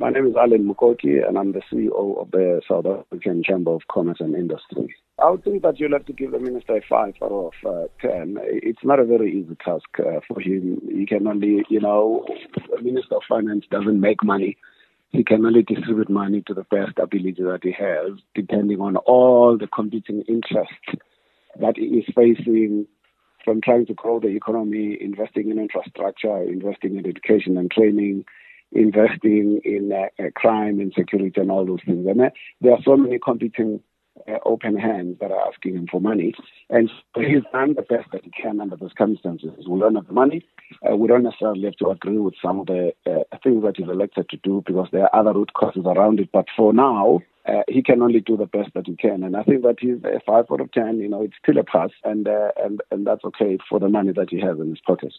My name is Alan Mukoki, and I'm the CEO of the South African Chamber of Commerce and Industry. I would think that you'll have to give the minister a five out of uh, ten. It's not a very easy task uh, for him. He can only, you know, the minister of finance doesn't make money. He can only distribute money to the best ability that he has, depending on all the competing interests that he is facing from trying to grow the economy, investing in infrastructure, investing in education and training, investing in uh, uh, crime and security and all those things. And uh, there are so many competing uh, open hands that are asking him for money. And so he's done the best that he can under the circumstances. We don't have the money. Uh, we don't necessarily have to agree with some of the uh, things that he's elected to do because there are other root causes around it. But for now, uh, he can only do the best that he can. And I think that he's a five out of ten. You know, it's still a pass, and uh, and and that's okay for the money that he has in his pocket.